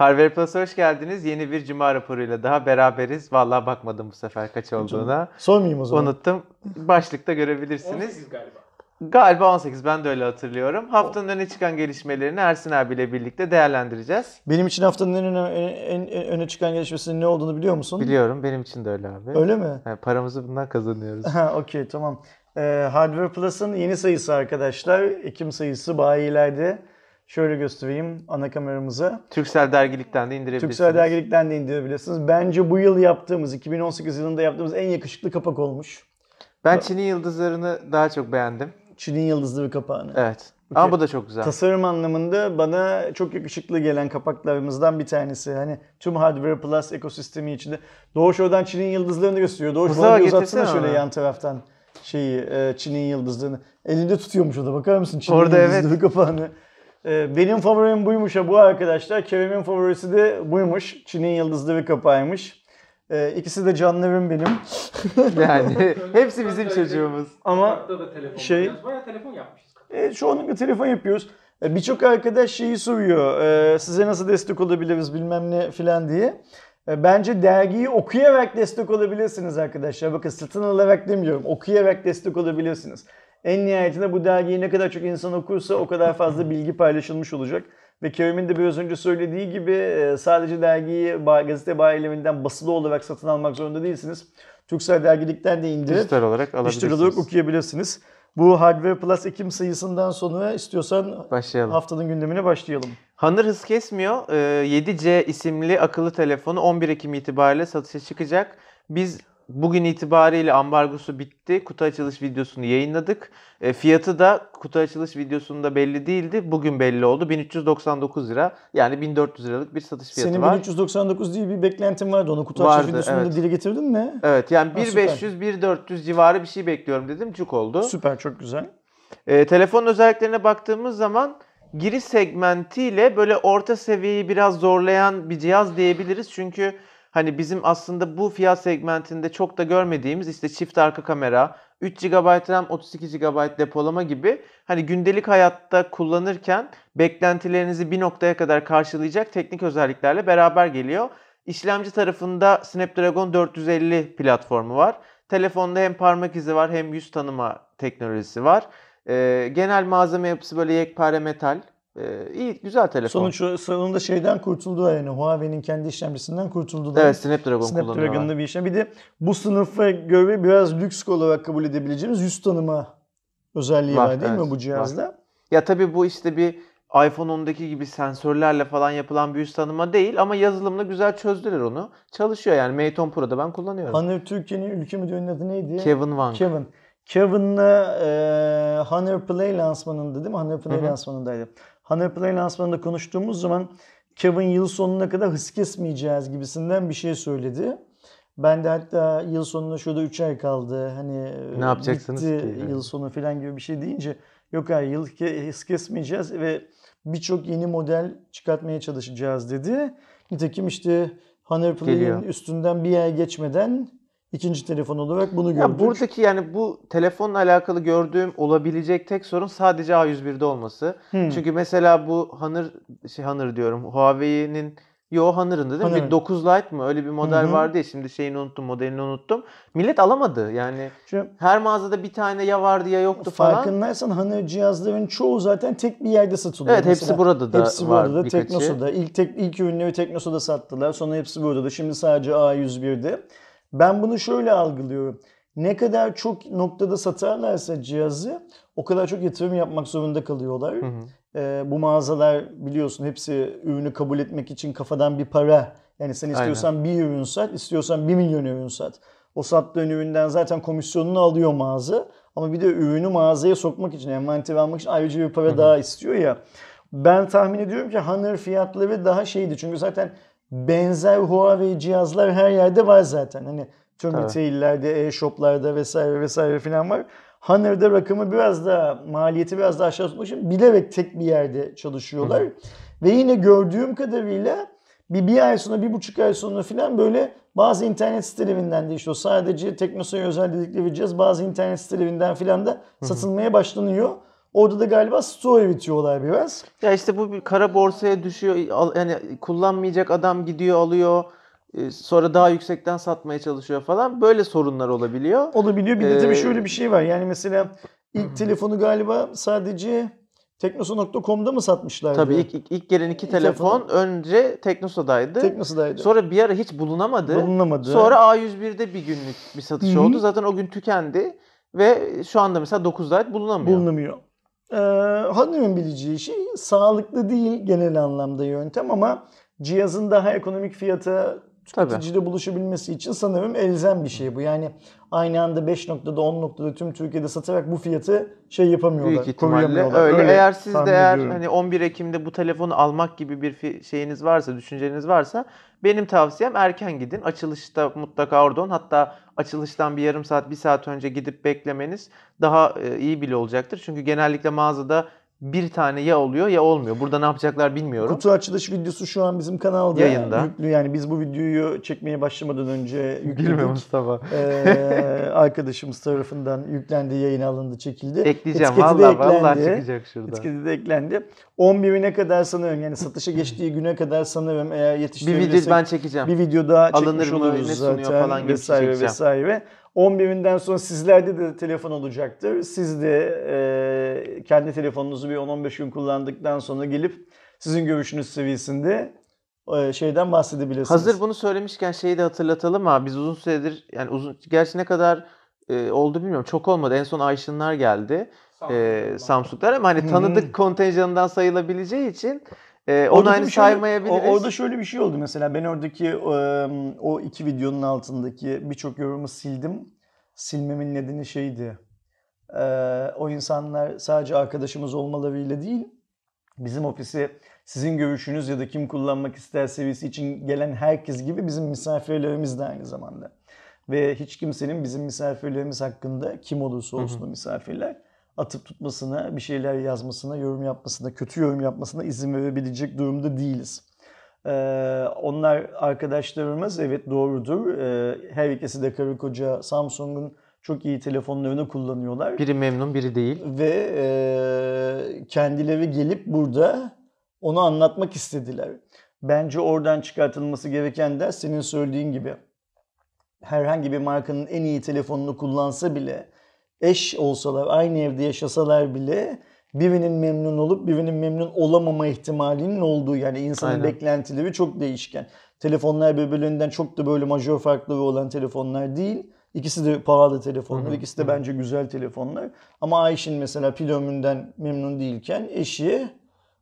Harvard Plus'a hoş geldiniz. Yeni bir cuma raporuyla daha beraberiz. Vallahi bakmadım bu sefer kaç olduğuna. Sormayayım o zaman. Unuttum. Başlıkta görebilirsiniz. 18 galiba. Galiba 18 ben de öyle hatırlıyorum. Haftanın öne çıkan gelişmelerini Ersin abiyle birlikte değerlendireceğiz. Benim için haftanın en öne, en, en öne çıkan gelişmesinin ne olduğunu biliyor musun? Biliyorum benim için de öyle abi. Öyle mi? Yani paramızı bundan kazanıyoruz. Ha, okey tamam. Ee, Hardware Plus'ın yeni sayısı arkadaşlar. Ekim sayısı bayilerde. Şöyle göstereyim ana kameramıza. Türksel dergilikten de indirebilirsiniz. Türksel Dergilik'ten de indirebilirsiniz. Bence bu yıl yaptığımız, 2018 yılında yaptığımız en yakışıklı kapak olmuş. Ben Çin'in yıldızlarını daha çok beğendim. Çin'in yıldızlı bir kapağını. Evet. Ama bu da çok güzel. Tasarım anlamında bana çok yakışıklı gelen kapaklarımızdan bir tanesi. Hani tüm Hardware Plus ekosistemi içinde. Doğuş oradan Çin'in yıldızlarını gösteriyor. Doğuş bana bir uzatsana şöyle onu. yan taraftan şeyi e, Çin'in yıldızlarını. Elinde tutuyormuş o da bakar mısın Çin'in Orada yıldızlı evet. kapağını. E, benim favorim buymuş ha bu arkadaşlar. Kerem'in favorisi de buymuş. Çin'in yıldızlı bir kapağıymış. E, ikisi de canlarım benim. Yani hepsi bizim çocuğumuz. Ama şey-. Bayağı telefon yapmışız. E, çoğunlukla telefon yapıyoruz. E, Birçok arkadaş şeyi soruyor. e, size nasıl destek olabiliriz bilmem ne filan diye. E, bence dergiyi okuyarak destek olabilirsiniz arkadaşlar. Bakın satın alarak demiyorum. Okuyarak destek olabilirsiniz. En nihayetinde bu dergiyi ne kadar çok insan okursa o kadar fazla bilgi paylaşılmış olacak. Ve Kerem'in de biraz önce söylediği gibi e, sadece dergiyi gazete bayilerinden basılı olarak satın almak zorunda değilsiniz. Türksel dergilikten de indirip Dijital olarak dijital alabilirsiniz. olarak okuyabilirsiniz. Bu Hardware Plus Ekim sayısından sonra istiyorsan Başlayalım. haftanın gündemine başlayalım. Hanır hız kesmiyor. Ee, 7C isimli akıllı telefonu 11 Ekim itibariyle satışa çıkacak. Biz bugün itibariyle ambargosu bitti. Kutu açılış videosunu yayınladık. Ee, fiyatı da kutu açılış videosunda belli değildi. Bugün belli oldu. 1399 lira. Yani 1400 liralık bir satış fiyatı Senin var. 1399 diye bir beklentin vardı. Onu kutu Vardı, açılış videosunda evet. dile getirdin mi? Evet yani Ha, süper. 1500-1400 civarı bir şey bekliyorum dedim. Cuk oldu. Süper çok güzel. E, telefonun özelliklerine baktığımız zaman giriş segmentiyle böyle orta seviyeyi biraz zorlayan bir cihaz diyebiliriz. Çünkü hani bizim aslında bu fiyat segmentinde çok da görmediğimiz işte çift arka kamera, 3 GB RAM, 32 GB depolama gibi hani gündelik hayatta kullanırken beklentilerinizi bir noktaya kadar karşılayacak teknik özelliklerle beraber geliyor. İşlemci tarafında Snapdragon 450 platformu var. Telefonda hem parmak izi var hem yüz tanıma teknolojisi var. Ee, genel malzeme yapısı böyle yekpare metal. Ee, iyi, güzel telefon. Sonuç sonunda şeyden kurtuldular yani Huawei'nin kendi işlemcisinden kurtuldular. evet Snapdragon. Snapdragon'da bir işlem. Bir de bu sınıfa göre biraz lüks olarak kabul edebileceğimiz yüz tanıma özelliği var, Var, değil evet, mi bu cihazda? Ya tabii bu işte bir iPhone 10'daki gibi sensörlerle falan yapılan bir yüz tanıma değil ama yazılımla güzel çözdüler onu. Çalışıyor yani Mate 10 Pro'da ben kullanıyorum. Honor Türkiye'nin ülke müdürünün adı neydi? Kevin Wang. Kevin. Kevin'la e, Honor Play lansmanında değil mi? Honor Play Hı hı. lansmanındaydı. Honor Play lansmanında konuştuğumuz zaman Kevin yıl sonuna kadar hız kesmeyeceğiz gibisinden bir şey söyledi. Ben de hatta yıl sonuna şurada 3 ay kaldı. Hani Ne yapacaksınız bitti ki? yıl sonu falan gibi bir şey deyince yok hayır yıl hız kesmeyeceğiz ve birçok yeni model çıkartmaya çalışacağız dedi. Nitekim işte Honor Play'in üstünden bir ay geçmeden ikinci telefon olarak bunu gördük. Ya buradaki yani bu telefonla alakalı gördüğüm olabilecek tek sorun sadece A101'de olması. Hmm. Çünkü mesela bu Honor şey Honor diyorum. Huawei'nin Yo Honor'ın değil mi? Honor'ın. Bir 9 Lite mı? Öyle bir model Hı hı. vardı ya şimdi şeyini unuttum, modelini unuttum. Millet alamadı. Yani Şimdi her mağazada bir tane ya vardı ya yoktu falan. farkındaysan Honor cihazların çoğu zaten tek bir yerde satılıyor. Evet hepsi Mesela burada da Hepsi var burada da. Teknosa'da. İlk, tek, ilk ürünleri Teknosa'da sattılar. Sonra hepsi burada da. Şimdi sadece A101'de. Ben bunu şöyle algılıyorum. Ne kadar çok noktada satarlarsa cihazı o kadar çok yatırım yapmak zorunda kalıyorlar. Hı hı. Ee, bu mağazalar biliyorsun hepsi ürünü kabul etmek için kafadan bir para. Yani sen istiyorsan bir ürün sat, istiyorsan bir milyon ürün sat. O sattığın üründen zaten komisyonunu alıyor mağaza. Ama bir de ürünü mağazaya sokmak için, envanter almak için ayrıca bir para daha istiyor ya. Ben tahmin ediyorum ki Honor fiyatları daha şeydi. Çünkü zaten benzer Huawei cihazlar her yerde var zaten. Hani tüm Tabii. retaillerde, e-shoplarda vesaire vesaire falan var. Honor'da rakamı biraz daha, maliyeti biraz daha aşağı tutmak için bilerek tek bir yerde çalışıyorlar. Ve yine gördüğüm kadarıyla bir, bir ay sonra, bir buçuk ay sonra falan böyle bazı internet sitelerinden de işte o sadece Teknosa'ya özel dedikleri cihaz bazı internet sitelerinden falan da satılmaya başlanıyor. Orada da galiba stoğu eritiyorlar biraz. Ya işte bu bir kara borsaya düşüyor. Yani kullanmayacak adam gidiyor alıyor. e, Sonra daha yüksekten satmaya çalışıyor falan. Böyle sorunlar olabiliyor. Olabiliyor. Bir de tabii Ee, şöyle bir şey var. Yani mesela ilk telefonu galiba sadece teknoso.com'da mı satmışlardı? Tabii ilk, ilk, ilk gelen iki İlk telefon önce Teknosa'daydı. Teknosa'daydı. Sonra bir ara hiç bulunamadı. Bulunamadı. Sonra A101'de bir günlük bir satış Hı hı. oldu. Zaten o gün tükendi ve şu anda mesela 9'da ait bulunamıyor. bulunamıyor. Ee, hanımın bileceği şey sağlıklı değil genel anlamda yöntem ama cihazın daha ekonomik fiyata tüketicide buluşabilmesi için sanırım elzem bir şey bu. Yani aynı anda 5 noktada 10 noktada tüm Türkiye'de satarak bu fiyatı şey yapamıyorlar. Büyük ihtimalle koruyamıyorlar. öyle. Eğer siz de eğer ediyorum. hani 11 Ekim'de bu telefonu almak gibi bir şeyiniz varsa, düşünceniz varsa benim tavsiyem erken gidin. Açılışta mutlaka orada olun. Hatta açılıştan bir yarım saat, bir saat önce gidip beklemeniz daha e, iyi bile olacaktır. Çünkü genellikle mağazada bir tane ya oluyor ya olmuyor. Burada ne yapacaklar bilmiyorum. Kutu açılış videosu şu an bizim kanalda Yayında. yüklü. Yani biz bu videoyu çekmeye başlamadan önce yükledik. Bilmiyorum Mustafa. Ee, arkadaşımız tarafından yüklendi, yayına alındı, çekildi. Ekleyeceğim. Etiketi Vallahi vallahi çıkacak şurada. Etiketi de eklendi. 11'ine kadar sanırım yani satışa geçtiği güne kadar sanırım eğer Bir yetiştirebilirsek video ben çekeceğim. bir video daha Alınır çekmiş mı, oluruz ne zaten falan gibi vesaire vesaire. 11'inden sonra sizlerde de telefon olacaktır. Siz de e, kendi telefonunuzu bir 10-15 gün kullandıktan sonra gelip sizin görüşünüz seviyesinde e, şeyden bahsedebilirsiniz. Hazır bunu söylemişken şeyi de hatırlatalım ha. Biz uzun süredir yani uzun gerçi ne kadar e, oldu bilmiyorum. Çok olmadı. En son Ayşınlar geldi. E, Samsung'lar ama hani tanıdık kontenjanından sayılabileceği için e, bir şöyle- saymayabiliriz. o- orada şöyle bir şey oldu mesela ben oradaki e, o iki videonun altındaki birçok yorumu sildim. Silmemin nedeni şeydi. e, o insanlar sadece arkadaşımız olmalarıyla değil bizim ofise sizin görüşünüz ya da kim kullanmak ister seviyesi için gelen herkes gibi bizim misafirlerimiz de aynı zamanda. Ve hiç kimsenin bizim misafirlerimiz hakkında kim olursa olsun o misafirler atıp tutmasına, bir şeyler yazmasına, yorum yapmasına, kötü yorum yapmasına izin verebilecek durumda değiliz. Ee, onlar arkadaşlarımız evet doğrudur. Ee, her ikisi de karı koca Samsung'un çok iyi telefonlarını kullanıyorlar. Biri memnun, biri değil. Ve e, kendileri gelip burada onu anlatmak istediler. Bence oradan çıkartılması gereken ders senin söylediğin gibi. Herhangi bir markanın en iyi telefonunu kullansa bile, eş olsalar, aynı evde yaşasalar bile birinin memnun olup birinin memnun olamama ihtimalinin olduğu yani insanın Aynen. beklentileri çok değişken. Telefonlar birbirlerinden çok da böyle majör farkları olan telefonlar değil. İkisi de pahalı telefonlar, Hı hı, ikisi de bence güzel telefonlar. Ama Ayşin mesela pil ömründen memnun değilken eşi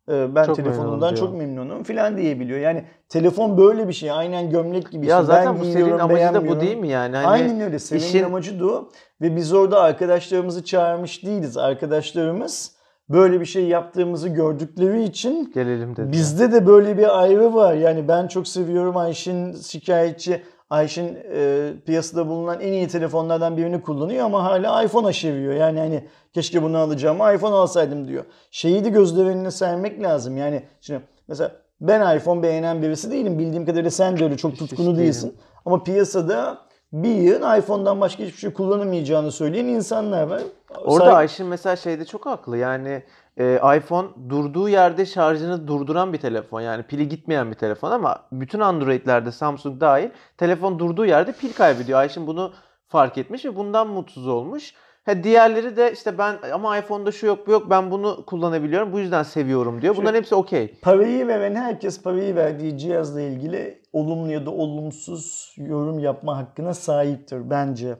ben Çok telefonumdan çok memnunum filan diyebiliyor. Yani telefon böyle bir şey. Aynen gömlek gibi. Ya işte. zaten ben bu serinin amacı da bu değil mi yani? Hani Aynen öyle. Serinin işin- amacı da o. Ve biz orada arkadaşlarımızı çağırmış değiliz. Arkadaşlarımız böyle bir şey yaptığımızı gördükleri için gelelim dedi. Bizde de böyle bir ayrı var. Yani ben çok seviyorum Ayşin şikayetçi. Ayşin e, piyasada bulunan en iyi telefonlardan birini kullanıyor ama hala iPhone aşeviyor. Yani hani keşke bunu alacağım iPhone alsaydım diyor. Şeyi de gözler önüne sermek lazım. Yani şimdi mesela ben iPhone beğenen birisi değilim. Bildiğim kadarıyla sen de öyle çok Hiç- hiç tutkunu değilim. değilsin. Ama piyasada bir yığın iPhone'dan başka hiçbir şey kullanamayacağını söyleyen insanlar var. Orada Say- Ayşin mesela şeyde çok haklı. Yani e, iPhone durduğu yerde şarjını durduran bir telefon. Yani pili gitmeyen bir telefon ama bütün Android'lerde Samsung dahil telefon durduğu yerde pil kaybediyor. Ayşin bunu fark etmiş ve bundan mutsuz olmuş. Ha, diğerleri de işte ben ama iPhone'da şu yok bu yok ben bunu kullanabiliyorum bu yüzden seviyorum diyor. Bunların hepsi okey. Parayı veren herkes parayı verdiği cihazla ilgili olumlu ya da olumsuz yorum yapma hakkına sahiptir bence.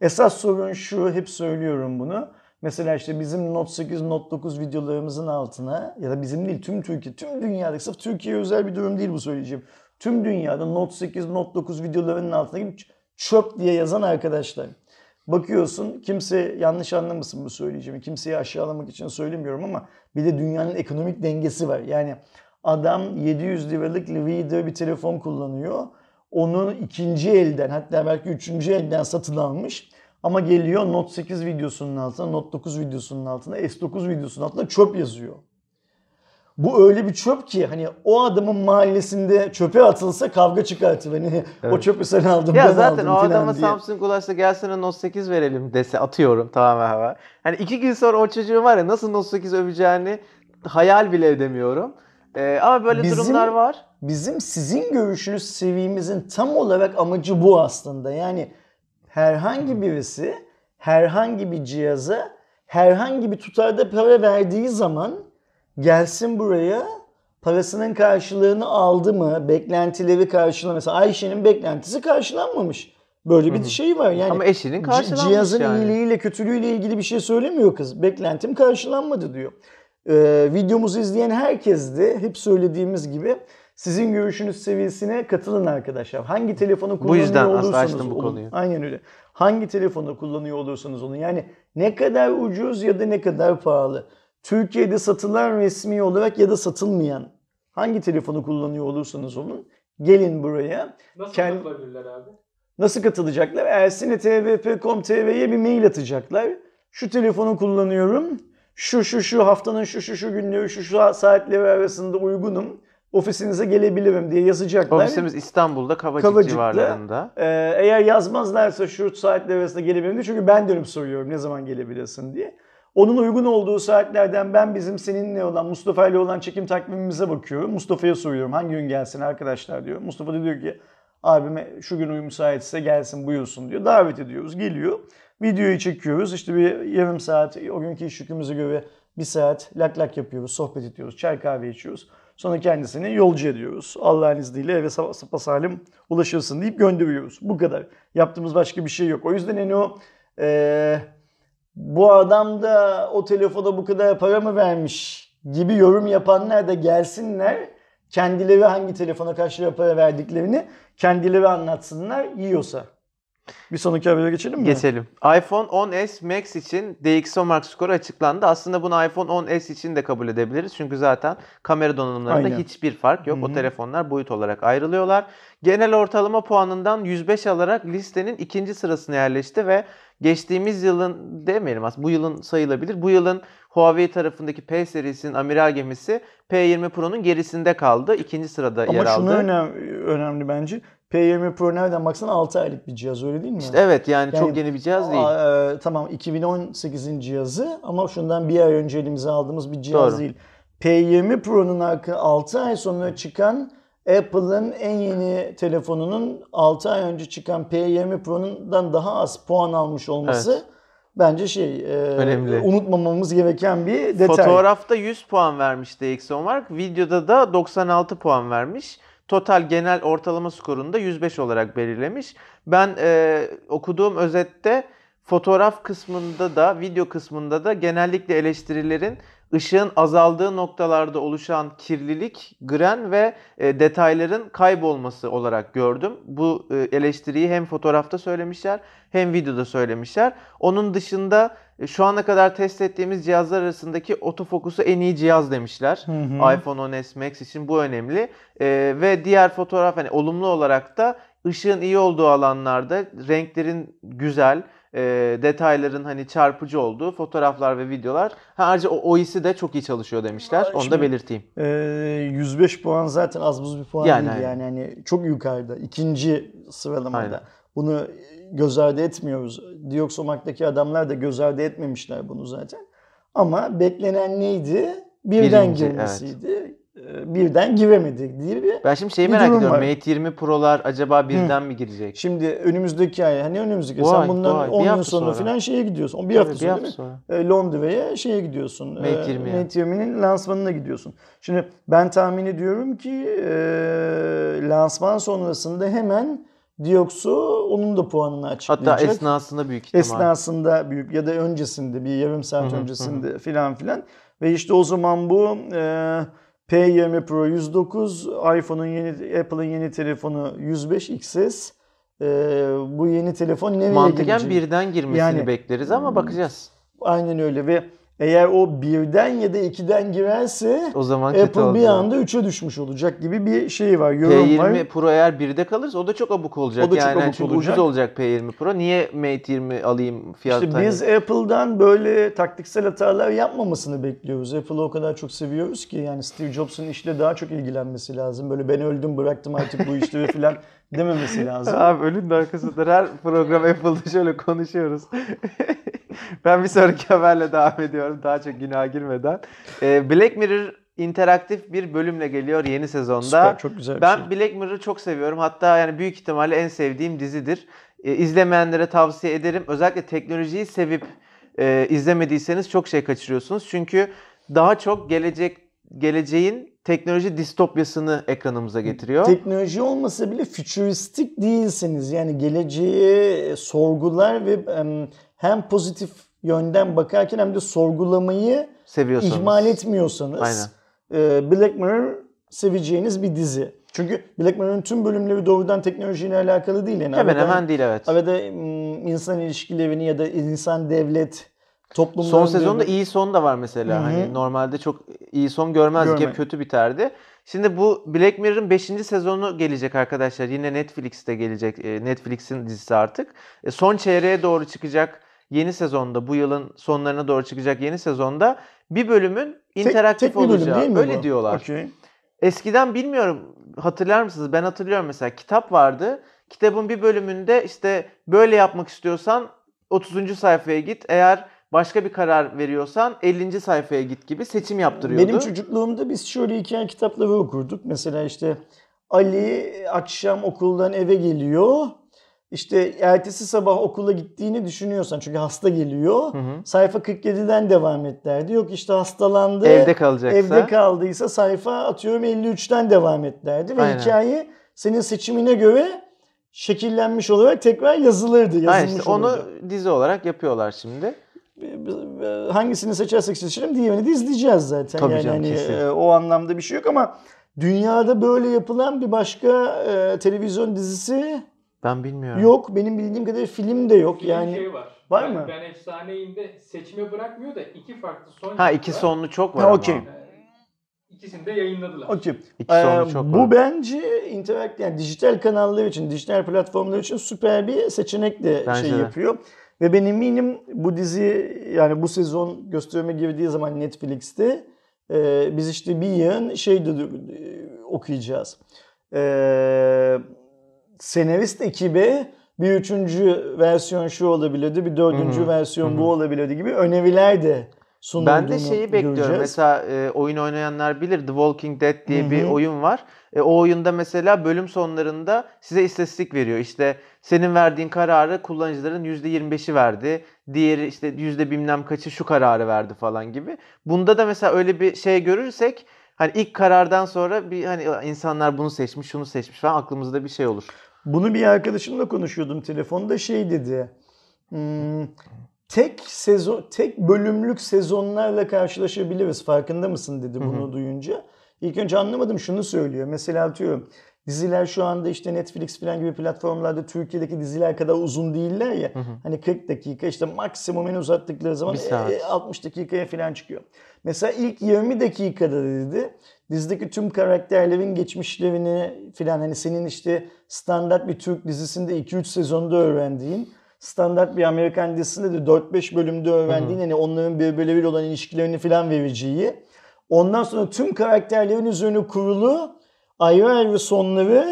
Esas sorun şu, hep söylüyorum bunu. Mesela işte bizim Note 8, Note 9 videolarımızın altına ya da bizim değil tüm Türkiye, tüm dünyada sırf Türkiye'ye özel bir durum değil bu söyleyeceğim. Tüm dünyada Note 8, Note 9 videolarının altına gidip çöp diye yazan arkadaşlar. Bakıyorsun kimse yanlış anlamasın bu söyleyeceğimi. Kimseyi aşağılamak için söylemiyorum ama bir de dünyanın ekonomik dengesi var. Yani adam 700 liralık Reader bir telefon kullanıyor. Onu ikinci elden hatta belki üçüncü elden satın almış. Ama geliyor Note 8 videosunun altına, Note 9 videosunun altına, S9 videosunun altına çöp yazıyor. bu öyle bir çöp ki hani o adamın mahallesinde çöpe atılsa kavga çıkartır. Hani o Evet. çöpü sen aldın Ya ben zaten aldım o adama diye. Samsung ulaşsa gel sana Note 8 verelim dese atıyorum tamamen hava. Hani iki gün sonra o çocuğun var ya nasıl Note 8 öveceğini hayal bile edemiyorum. Ee, ama böyle Bizim- durumlar var. Bizim sizin görüşünüz seviyemizin tam olarak amacı bu aslında. Yani herhangi birisi herhangi bir cihaza herhangi bir tutarda para verdiği zaman gelsin buraya parasının karşılığını aldı mı? Beklentileri karşıla mesela Ayşe'nin beklentisi karşılanmamış. Böyle bir şey var. Yani ama eşinin karşılanmış cihazın yani. iyiliğiyle kötülüğüyle ilgili bir şey söylemiyor kız. Beklentim karşılanmadı diyor. Ee, videomuzu izleyen herkes de hep söylediğimiz gibi sizin görüşünüz seviyesine katılın arkadaşlar. Hangi telefonu kullanıyor yüzden aslında olursanız açtım bu olun. konuyu. Aynen öyle. Hangi telefonu kullanıyor olursanız olun. Yani ne kadar ucuz ya da ne kadar pahalı. Türkiye'de satılan resmi olarak ya da satılmayan hangi telefonu kullanıyor olursanız olun. Gelin buraya. Nasıl Kend- katılabilirler abi? Nasıl katılacaklar? Ersin'e.tvp.com.tr'ye bir mail atacaklar. Şu telefonu kullanıyorum. Şu şu şu haftanın şu şu şu günleri şu şu saatleri arasında uygunum. Ofisinize gelebilirim diye yazacaklar. Ofisimiz İstanbul'da Kavacık Kavacık'ta. civarlarında. Ee, eğer yazmazlarsa şu saatler arasında gelebilirim diye. Çünkü ben dönüp soruyorum ne zaman gelebilirsin diye. Onun uygun olduğu saatlerden ben bizim seninle olan Mustafa ile olan çekim takvimimize bakıyorum. Mustafa'ya soruyorum hangi gün gelsin arkadaşlar diyor. Mustafa da diyor ki abime şu gün uyum müsaitse gelsin buyursun diyor. Davet ediyoruz geliyor. Videoyu çekiyoruz işte bir yarım saat o günkü iş yükümüze göre bir saat lak lak yapıyoruz, sohbet ediyoruz, çay kahve içiyoruz. Sonra kendisini yolcu ediyoruz. Allah'ın izniyle eve sap- sapasalim ulaşırsın deyip gönderiyoruz. Bu kadar. Yaptığımız başka bir şey yok. O yüzden hani o eee, bu adam da o telefona bu kadar para mı vermiş gibi yorum yapanlar da gelsinler. Kendileri hangi telefona kaç lira para verdiklerini kendileri anlatsınlar yiyorsa. Bir sonraki habere geçelim mi? Geçelim. iPhone 10s Max için DxOMark skoru açıklandı. Aslında bunu iPhone 10s için de kabul edebiliriz. Çünkü zaten kamera donanımlarında Aynen. hiçbir fark yok. Hı O telefonlar boyut olarak ayrılıyorlar. Genel ortalama puanından 105 alarak listenin ikinci sırasına yerleşti ve geçtiğimiz yılın demeyelim aslında bu yılın sayılabilir. Bu yılın Huawei tarafındaki P serisinin amiral gemisi P20 Pro'nun gerisinde kaldı. İkinci sırada Ama yer şunu aldı. önem, önemli bence. P20 Pro nereden baksan 6 aylık bir cihaz öyle değil mi? İşte evet yani, Yani- çok yeni bir cihaz değil. E, tamam 2018'in cihazı ama şundan bir ay önce elimize aldığımız bir cihaz Doğru. değil. P20 Pro'nun arka 6 ay sonra çıkan Apple'ın en yeni telefonunun 6 ay önce çıkan P20 Pro'nun daha az puan almış olması Evet. Bence şey e, Önemli. unutmamamız gereken bir detay. Fotoğrafta 100 puan vermiş DxOMark. Videoda da 96 puan vermiş. Total genel ortalama skorunu da 105 olarak belirlemiş. Ben e, okuduğum özette fotoğraf kısmında da video kısmında da genellikle eleştirilerin ışığın azaldığı noktalarda oluşan kirlilik, gren ve e, detayların kaybolması olarak gördüm. Bu e, eleştiriyi hem fotoğrafta söylemişler hem videoda söylemişler. Onun dışında e, şu ana kadar test ettiğimiz cihazlar arasındaki otofokusu en iyi cihaz demişler. Hı hı. iPhone 10s Max için bu önemli. Ve diğer fotoğraf hani olumlu olarak da ışığın iyi olduğu alanlarda renklerin güzel, e, detayların hani çarpıcı olduğu fotoğraflar ve videolar. Ha, ayrıca o OIS'i de çok iyi çalışıyor demişler. Aa, Onu şimdi- da belirteyim. Ee, 105 puan zaten az buz bir puan Yani, değil yani hani çok yukarıda ikinci sıralamada. Aynen. Bunu göz ardı etmiyoruz. Dioxomark'taki adamlar da göz ardı etmemişler bunu zaten. Ama beklenen neydi? Birden Birinci, girmesiydi. Ee, Birden giremedik diye bir Ben şimdi şeyi merak ediyorum. var. Mate 20 Pro'lar acaba birden mi girecek? Şimdi önümüzdeki ay hani önümüzdeki Bu sen ay, bundan bu ay, bir 10 gün hafta sonra falan şeye gidiyorsun. Bir Tabii, hafta bir sonra hafta sonra. E, Londra'ya şeye gidiyorsun. Mate e, 20'ye. Mate 20'nin lansmanına gidiyorsun. Şimdi ben tahmin ediyorum ki e, lansman sonrasında hemen Dioxo onun da puanını açıklayacak. Hatta esnasında büyük ihtimal. Esnasında büyük ya da öncesinde bir yarım saat Hı hı, öncesinde filan filan. Ve işte o zaman bu e, P20 Pro 109, iPhone'un yeni Apple'ın yeni telefonu 105 XS. E, bu yeni telefon nereye Mantıken gelecek? birden girmesini Yani- bekleriz ama bakacağız. Aynen öyle ve Eğer o birden ya da ikiden girerse O zaman Apple bir olacak. anda 3'e düşmüş olacak gibi bir şey var, yorum var. P20 Pro eğer 1'de kalırsa o da çok abuk olacak. O da çok yani abuk çünkü olacak. ucuz olacak P20 Pro. Niye Mate 20 alayım fiyat İşte hani- biz Apple'dan böyle taktiksel hatalar yapmamasını bekliyoruz. Apple'ı o kadar çok seviyoruz ki yani Steve Jobs'un işle daha çok ilgilenmesi lazım. Böyle ben öldüm bıraktım artık bu işleri falan dememesi lazım. Abi ölün de arkasındadır. Her program Apple'da şöyle konuşuyoruz. ben bir sonraki haberle devam ediyorum. Daha çok günaha girmeden. Ee, Black Mirror interaktif bir bölümle geliyor yeni sezonda. Süper, çok güzel bir ben şey. Black Mirror'ı çok seviyorum. Hatta yani büyük ihtimalle en sevdiğim dizidir. Ee, izlemeyenlere tavsiye ederim. Özellikle teknolojiyi sevip e, izlemediyseniz çok şey kaçırıyorsunuz. Çünkü daha çok gelecek geleceğin teknoloji distopyasını ekranımıza getiriyor. Teknoloji olmasa bile fütüristik değilsiniz. Yani geleceğe sorgular ve em, hem pozitif yönden bakarken hem de sorgulamayı Seviyorsanız. ihmal etmiyorsanız Aynen. e, Black Mirror seveceğiniz bir dizi. Çünkü Black Mirror'ın tüm bölümleri doğrudan teknolojiyle alakalı değil. Yani Hemen arada- hemen değil evet. Arada insan ilişkilerini ya da insan devlet toplumların... Son sezonda iyi son da var mesela. Hı hı. Hani normalde çok iyi son görmezdik. Görme. Hep kötü biterdi. Şimdi bu Black Mirror'ın 5. sezonu gelecek arkadaşlar. Yine Netflix'te gelecek. E, Netflix'in dizisi artık. E, Son çeyreğe doğru çıkacak yeni sezonda. Bu yılın sonlarına doğru çıkacak yeni sezonda bir bölümün Tek- interaktif tek bölüm olacağı. değil mi Öyle bu? diyorlar. Okey. Eskiden bilmiyorum hatırlar mısınız? Ben hatırlıyorum mesela kitap vardı. Kitabın bir bölümünde işte böyle yapmak istiyorsan 30. sayfaya git. Eğer başka bir karar veriyorsan 50. sayfaya git gibi seçim yaptırıyordu. Benim çocukluğumda biz şöyle hikaye kitapları okurduk. Mesela işte Ali akşam okuldan eve geliyor. İşte ertesi sabah okula gittiğini düşünüyorsan çünkü hasta geliyor. Hı hı. Sayfa 47'den devam et derdi. Yok işte hastalandı. Evde kalacaksa. Evde kaldıysa sayfa atıyorum 53'ten devam et derdi. Ve Aynen. hikaye senin seçimine göre şekillenmiş olarak tekrar yazılırdı. Yazılmış Aynen işte onu olurdu. dizi olarak yapıyorlar şimdi. Hangisini seçersek seçelim diğerini de izleyeceğiz zaten. Tabii yani canım, hani, kesin. e, o anlamda bir şey yok ama dünyada böyle yapılan bir başka e, televizyon dizisi Ben bilmiyorum. yok. Benim bildiğim kadarıyla film de yok. Film yani şey var. var ben, mı? Ben Efsaneyim'de seçime bırakmıyor da iki farklı son Ha iki sonlu çok var Ha, ama. okey. Ee, İkisini de yayınladılar. Okey. İki sonlu Ee, çok bu var. bence interak yani dijital kanallar için, dijital platformlar için süper bir seçenek de Bence şey de. yapıyor. Ve ben eminim bu dizi yani bu sezon gösterime girdiği zaman Netflix'te e, biz işte bir yığın şey de e, okuyacağız. E, senarist ekibe bir üçüncü versiyon şu olabilirdi, bir dördüncü Hı hı, versiyon hı bu olabilirdi gibi öneriler de sunulduğunu Ben de şeyi bekliyorum. göreceğiz. Mesela e, oyun oynayanlar bilir The Walking Dead diye Hı bir oyun var. E, o oyunda mesela bölüm sonlarında size istatistik veriyor. İşte senin verdiğin kararı kullanıcıların %25'i verdi. Diğeri işte yüzde bilmem kaçı şu kararı verdi falan gibi. Bunda da mesela öyle bir şey görürsek hani ilk karardan sonra bir hani insanlar bunu seçmiş, şunu seçmiş falan aklımızda bir şey olur. Bunu bir arkadaşımla konuşuyordum telefonda şey dedi. "Hmm, tek sezon tek bölümlük sezonlarla karşılaşabiliriz. Farkında mısın dedi bunu duyunca. İlk önce anlamadım şunu söylüyor. Mesela atıyorum diziler şu anda işte Netflix falan gibi platformlarda Türkiye'deki diziler kadar uzun değiller ya. Hani 40 dakika işte maksimum en uzattıkları zaman saat. e, 60 dakikaya falan çıkıyor. Mesela ilk 20 dakikada dedi dizideki tüm karakterlerin geçmişlerini filan hani senin işte standart bir Türk dizisinde 2-3 sezonda öğrendiğin standart bir Amerikan dizisinde de 4-5 bölümde öğrendiğin hani onların birbirleriyle olan ilişkilerini filan vereceği ondan sonra tüm karakterlerin üzerine kurulu ayrı ayrı sonları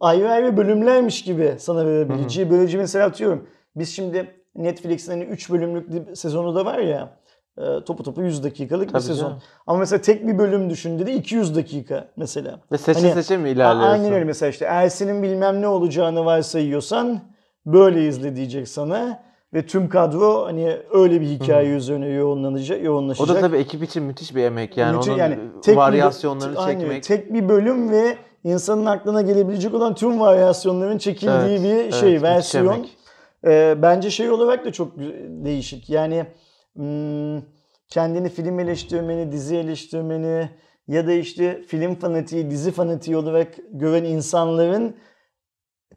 ayrı ayrı bölümlermiş gibi sana verebileceği. Böylece mesela atıyorum biz şimdi Netflix'in hani 3 bölümlük bir sezonu da var ya e, topu topu 100 dakikalık bir Tabii sezon. canım. Ama mesela tek bir bölüm düşün dedi 200 dakika mesela. Ve seçe Hani- seçe mi ilerliyorsun? Aynen öyle mesela işte Ersin'in bilmem ne olacağını varsayıyorsan böyle izle diyecek sana. Ve tüm kadro hani öyle bir hikaye üzerine yoğunlanacak, O yoğunlaşacak. da tabii ekip için müthiş bir emek yani Müthiş- onun tek bir- varyasyonlarını aynen, çekmek. Tek bir bölüm ve insanın aklına gelebilecek olan tüm varyasyonların çekildiği Evet, bir evet, şey, müthiş versiyon. Ee, bence şey olarak da çok değişik. Yani hmm, kendini film eleştirmeni, dizi eleştirmeni ya da işte film fanatiği, dizi fanatiği olarak gören insanların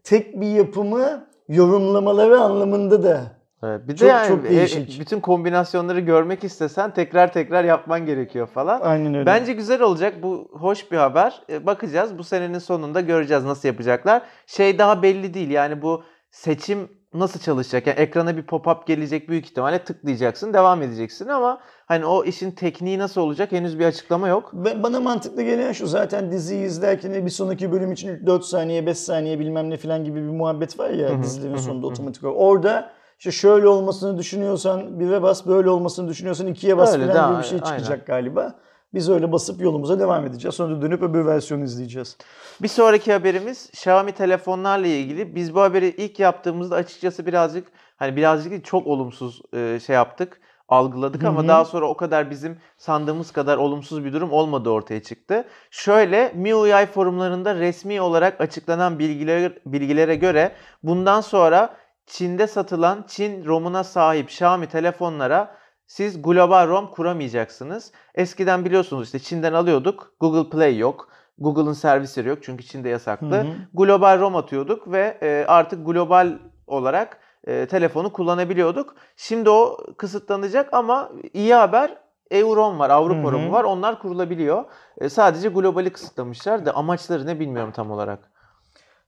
tek bir yapımı yorumlamaları anlamında da Evet, bir de Çok- yani çok e, değişik. bütün kombinasyonları görmek istesen tekrar tekrar yapman gerekiyor falan. Aynen öyle. Bence güzel olacak. Bu hoş bir haber. E, Bakacağız. Bu senenin sonunda göreceğiz nasıl yapacaklar. Şey daha belli değil. Yani bu seçim nasıl çalışacak? Yani ekrana bir pop-up gelecek büyük ihtimalle tıklayacaksın, devam edeceksin ama hani o işin tekniği nasıl olacak henüz bir açıklama yok. Ve bana mantıklı gelen şu zaten diziyi izlerken bir sonraki bölüm için 4 saniye 5 saniye bilmem ne falan gibi bir muhabbet var ya dizilerin sonunda otomatik olarak. Orada işte şöyle olmasını düşünüyorsan bire bas, böyle olmasını düşünüyorsan ikiye bas Öyle falan de, gibi bir şey aynen. çıkacak galiba. Biz öyle basıp yolumuza devam edeceğiz. Sonra dönüp öbür versiyonu izleyeceğiz. Bir sonraki haberimiz Xiaomi telefonlarla ilgili. Biz bu haberi ilk yaptığımızda açıkçası birazcık hani birazcık değil, çok olumsuz e, şey yaptık, algıladık ama hı. daha sonra o kadar bizim sandığımız kadar olumsuz bir durum olmadığı ortaya çıktı. Şöyle MIUI forumlarında resmi olarak açıklanan bilgiler, bilgilere göre bundan sonra Çin'de satılan Çin ROM'una sahip Xiaomi telefonlara siz global ROM kuramayacaksınız. Eskiden biliyorsunuz işte Çin'den alıyorduk. Google Play yok. Google'ın servisleri yok çünkü Çin'de yasaklı. Hı hı. Global ROM atıyorduk ve e, artık global olarak e, telefonu kullanabiliyorduk. Şimdi o kısıtlanacak ama iyi haber EU-ROM var, Avrupa. ROM'u var. Onlar kurulabiliyor. E, sadece globali kısıtlamışlar da amaçları ne bilmiyorum tam olarak.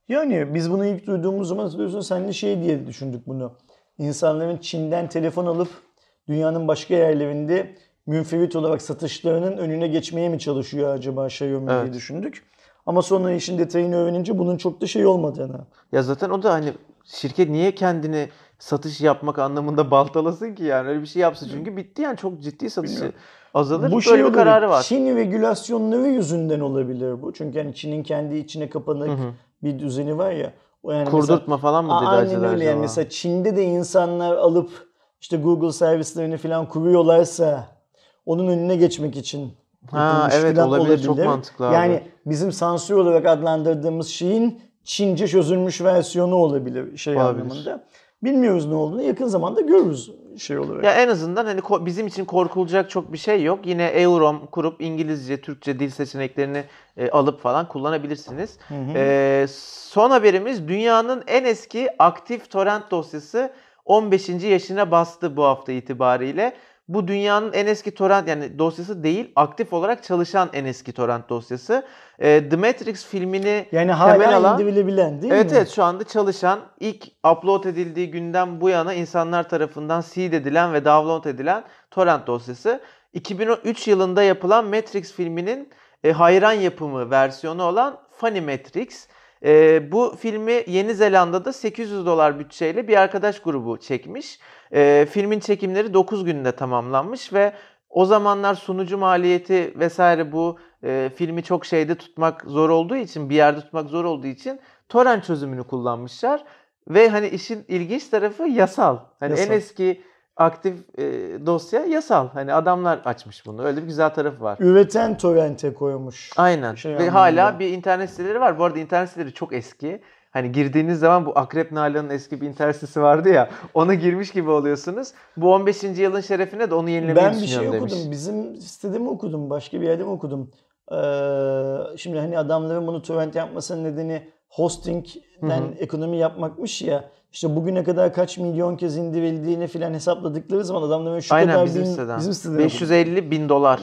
Yani biz bunu ilk duyduğumuz zaman hatırlıyorsun sen de şey diye düşündük bunu. İnsanların Çin'den telefon alıp dünyanın başka yerlerinde münferit olarak satışlarının önüne geçmeye mi çalışıyor acaba Xiaomi diye Evet. düşündük. Ama sonra işin detayını öğrenince bunun çok da şey olmadığını. Ya zaten o da hani şirket niye kendini satış yapmak anlamında baltalasın ki yani öyle bir şey yapsın çünkü bitti yani çok ciddi satışı Bilmiyorum. azalır. Bu şey bir kararı var. Çin regülasyonları yüzünden olabilir bu. Çünkü hani Çin'in kendi içine kapanık Hı hı. bir düzeni var ya. O yani mesela- Kurdurtma falan mı dedi Aynen acaba? öyle yani mesela Çin'de de insanlar alıp işte Google servislerini falan kuruyorlarsa onun önüne geçmek için Ha evet falan olabilir. çok olabilir. mantıklı abi. Yani bizim sansür olarak adlandırdığımız şeyin Çince çözülmüş versiyonu olabilir şey Olabilir. anlamında. Bilmiyoruz ne olduğunu. Yakın zamanda görürüz şey olarak. Ya en azından hani bizim için korkulacak çok bir şey yok. Yine Eurom kurup İngilizce, Türkçe dil seçeneklerini e, alıp falan kullanabilirsiniz. Hı hı. E, son haberimiz dünyanın en eski aktif torrent dosyası 15. yaşına bastı bu hafta itibariyle. Bu dünyanın en eski torrent yani dosyası değil, aktif olarak çalışan en eski torrent dosyası. E, The Matrix filmini yani temel hala alan- indirilebilen değil evet mi? evet şu anda çalışan ilk upload edildiği günden bu yana insanlar tarafından seed edilen ve download edilen torrent dosyası. 2003 yılında yapılan Matrix filminin e, hayran yapımı versiyonu olan Funny Matrix. E, bu filmi Yeni Zelanda'da 800 dolar bütçeyle bir arkadaş grubu çekmiş. E, filmin çekimleri 9 günde tamamlanmış ve o zamanlar sunucu maliyeti vesaire bu e, filmi çok şeyde tutmak zor olduğu için, bir yerde tutmak zor olduğu için torrent çözümünü kullanmışlar. Ve hani işin ilginç tarafı yasal. Hani Yasal. en eski aktif e, dosya yasal. Hani adamlar açmış bunu. Öyle bir güzel tarafı var. Üreten torrente koymuş. Aynen. Şey Ve anlamında. hala bir internet siteleri var. Bu arada internet siteleri çok eski. Hani girdiğiniz zaman bu Akrep Nalan'ın eski bir internet sitesi vardı ya. Ona girmiş gibi oluyorsunuz. Bu 15. yılın şerefine de onu yenilemeyi Ben bir şey düşünüyorum okudum. demiş. Bizim sitede mi okudum? Başka bir yerde mi okudum? Ee, şimdi hani adamların bunu torrent yapmasının nedeni hostingden Hı hı. ekonomi yapmakmış ya. İşte bugüne kadar kaç milyon kez indirildiğini filan hesapladıkları zaman adamların şu Aynen kadar bizim bin, siteden. bizim siteden 550 bin dolar.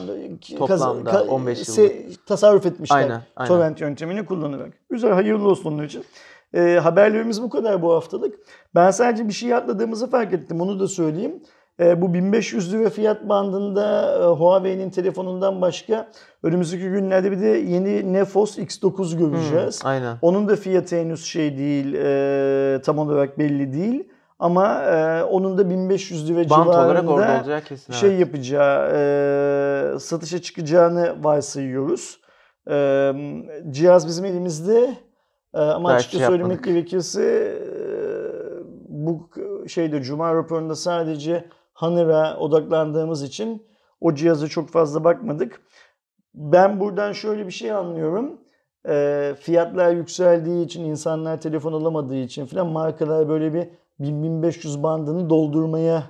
toplamda Kaz- 15 yılda. se- tasarruf etmişler. Aynen, aynen. Torrent yöntemini kullanarak. Güzel, hayırlı olsun onun için. Ee, haberlerimiz bu kadar bu haftalık. Ben sadece bir şey atladığımızı fark ettim. Onu da söyleyeyim. Ee, bu 1500 lira fiyat bandında e, Huawei'nin telefonundan başka önümüzdeki günlerde bir de yeni Nefos X9 göreceğiz. Hmm, aynen. Onun da fiyatı henüz şey değil, e, tam olarak belli değil. Ama e, onun da 1500 lira Bant civarında olacağı kesin. şey evet. yapacağı, e, satışa çıkacağını varsayıyoruz. E, cihaz bizim elimizde e, ama Daha açıkça şey söylemek yapmadık. gerekirse e, bu şeyde Cuma raporunda sadece Honor'a odaklandığımız için o cihaza çok fazla bakmadık. Ben buradan şöyle bir şey anlıyorum. E, fiyatlar yükseldiği için, insanlar telefon alamadığı için filan markalar böyle bir 1000-1500 bandını doldurmaya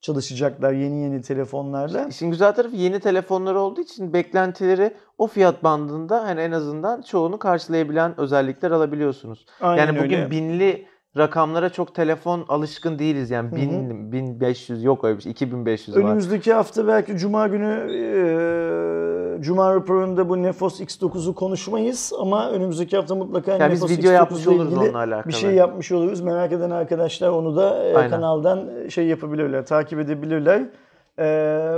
çalışacaklar yeni yeni telefonlarla. İşin güzel tarafı yeni telefonlar olduğu için beklentileri o fiyat bandında hani en azından çoğunu karşılayabilen özellikler alabiliyorsunuz. Aynen yani bugün öyle. binli rakamlara çok telefon alışkın değiliz. Yani Hı hı. 1000 1500 yok öyle bir şey. 2500 var. Önümüzdeki hafta belki Cuma günü e, Cuma raporunda bu Nefos X9'u konuşmayız ama önümüzdeki hafta mutlaka Yani biz Nefos video yapmış X9 ile oluruz onunla alakalı. bir şey yapmış oluruz. Merak eden arkadaşlar onu da e, Aynen. kanaldan şey yapabilirler, takip edebilirler. E,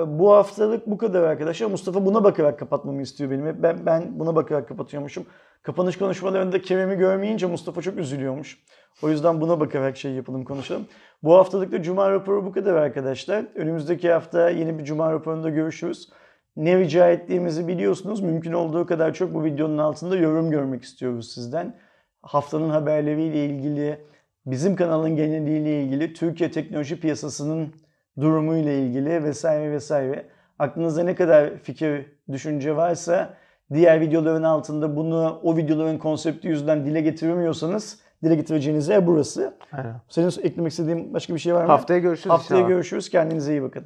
bu haftalık bu kadar arkadaşlar. Mustafa buna bakarak kapatmamı istiyor benim. Hep Ben, ben buna bakarak kapatıyormuşum. Kapanış konuşmalarında Kerem'i görmeyince Mustafa çok üzülüyormuş. O yüzden buna bakarak şey yapalım konuşalım. Bu haftalık da Cuma raporu bu kadar arkadaşlar. Önümüzdeki hafta yeni bir Cuma raporunda görüşürüz. Ne rica ettiğimizi biliyorsunuz. Mümkün olduğu kadar çok bu videonun altında yorum görmek istiyoruz sizden. Haftanın haberleriyle ilgili, bizim kanalın geneliyle ilgili, Türkiye teknoloji piyasasının durumuyla ilgili vesaire vesaire. Aklınızda ne kadar fikir, düşünce varsa diğer videoların altında bunu o videoların konsepti yüzünden dile getiremiyorsanız dile getireceğiniz yer burası. Aynen. Senin eklemek istediğin başka bir şey var mı? Haftaya görüşürüz Haftaya inşallah. görüşürüz. Kendinize iyi bakın.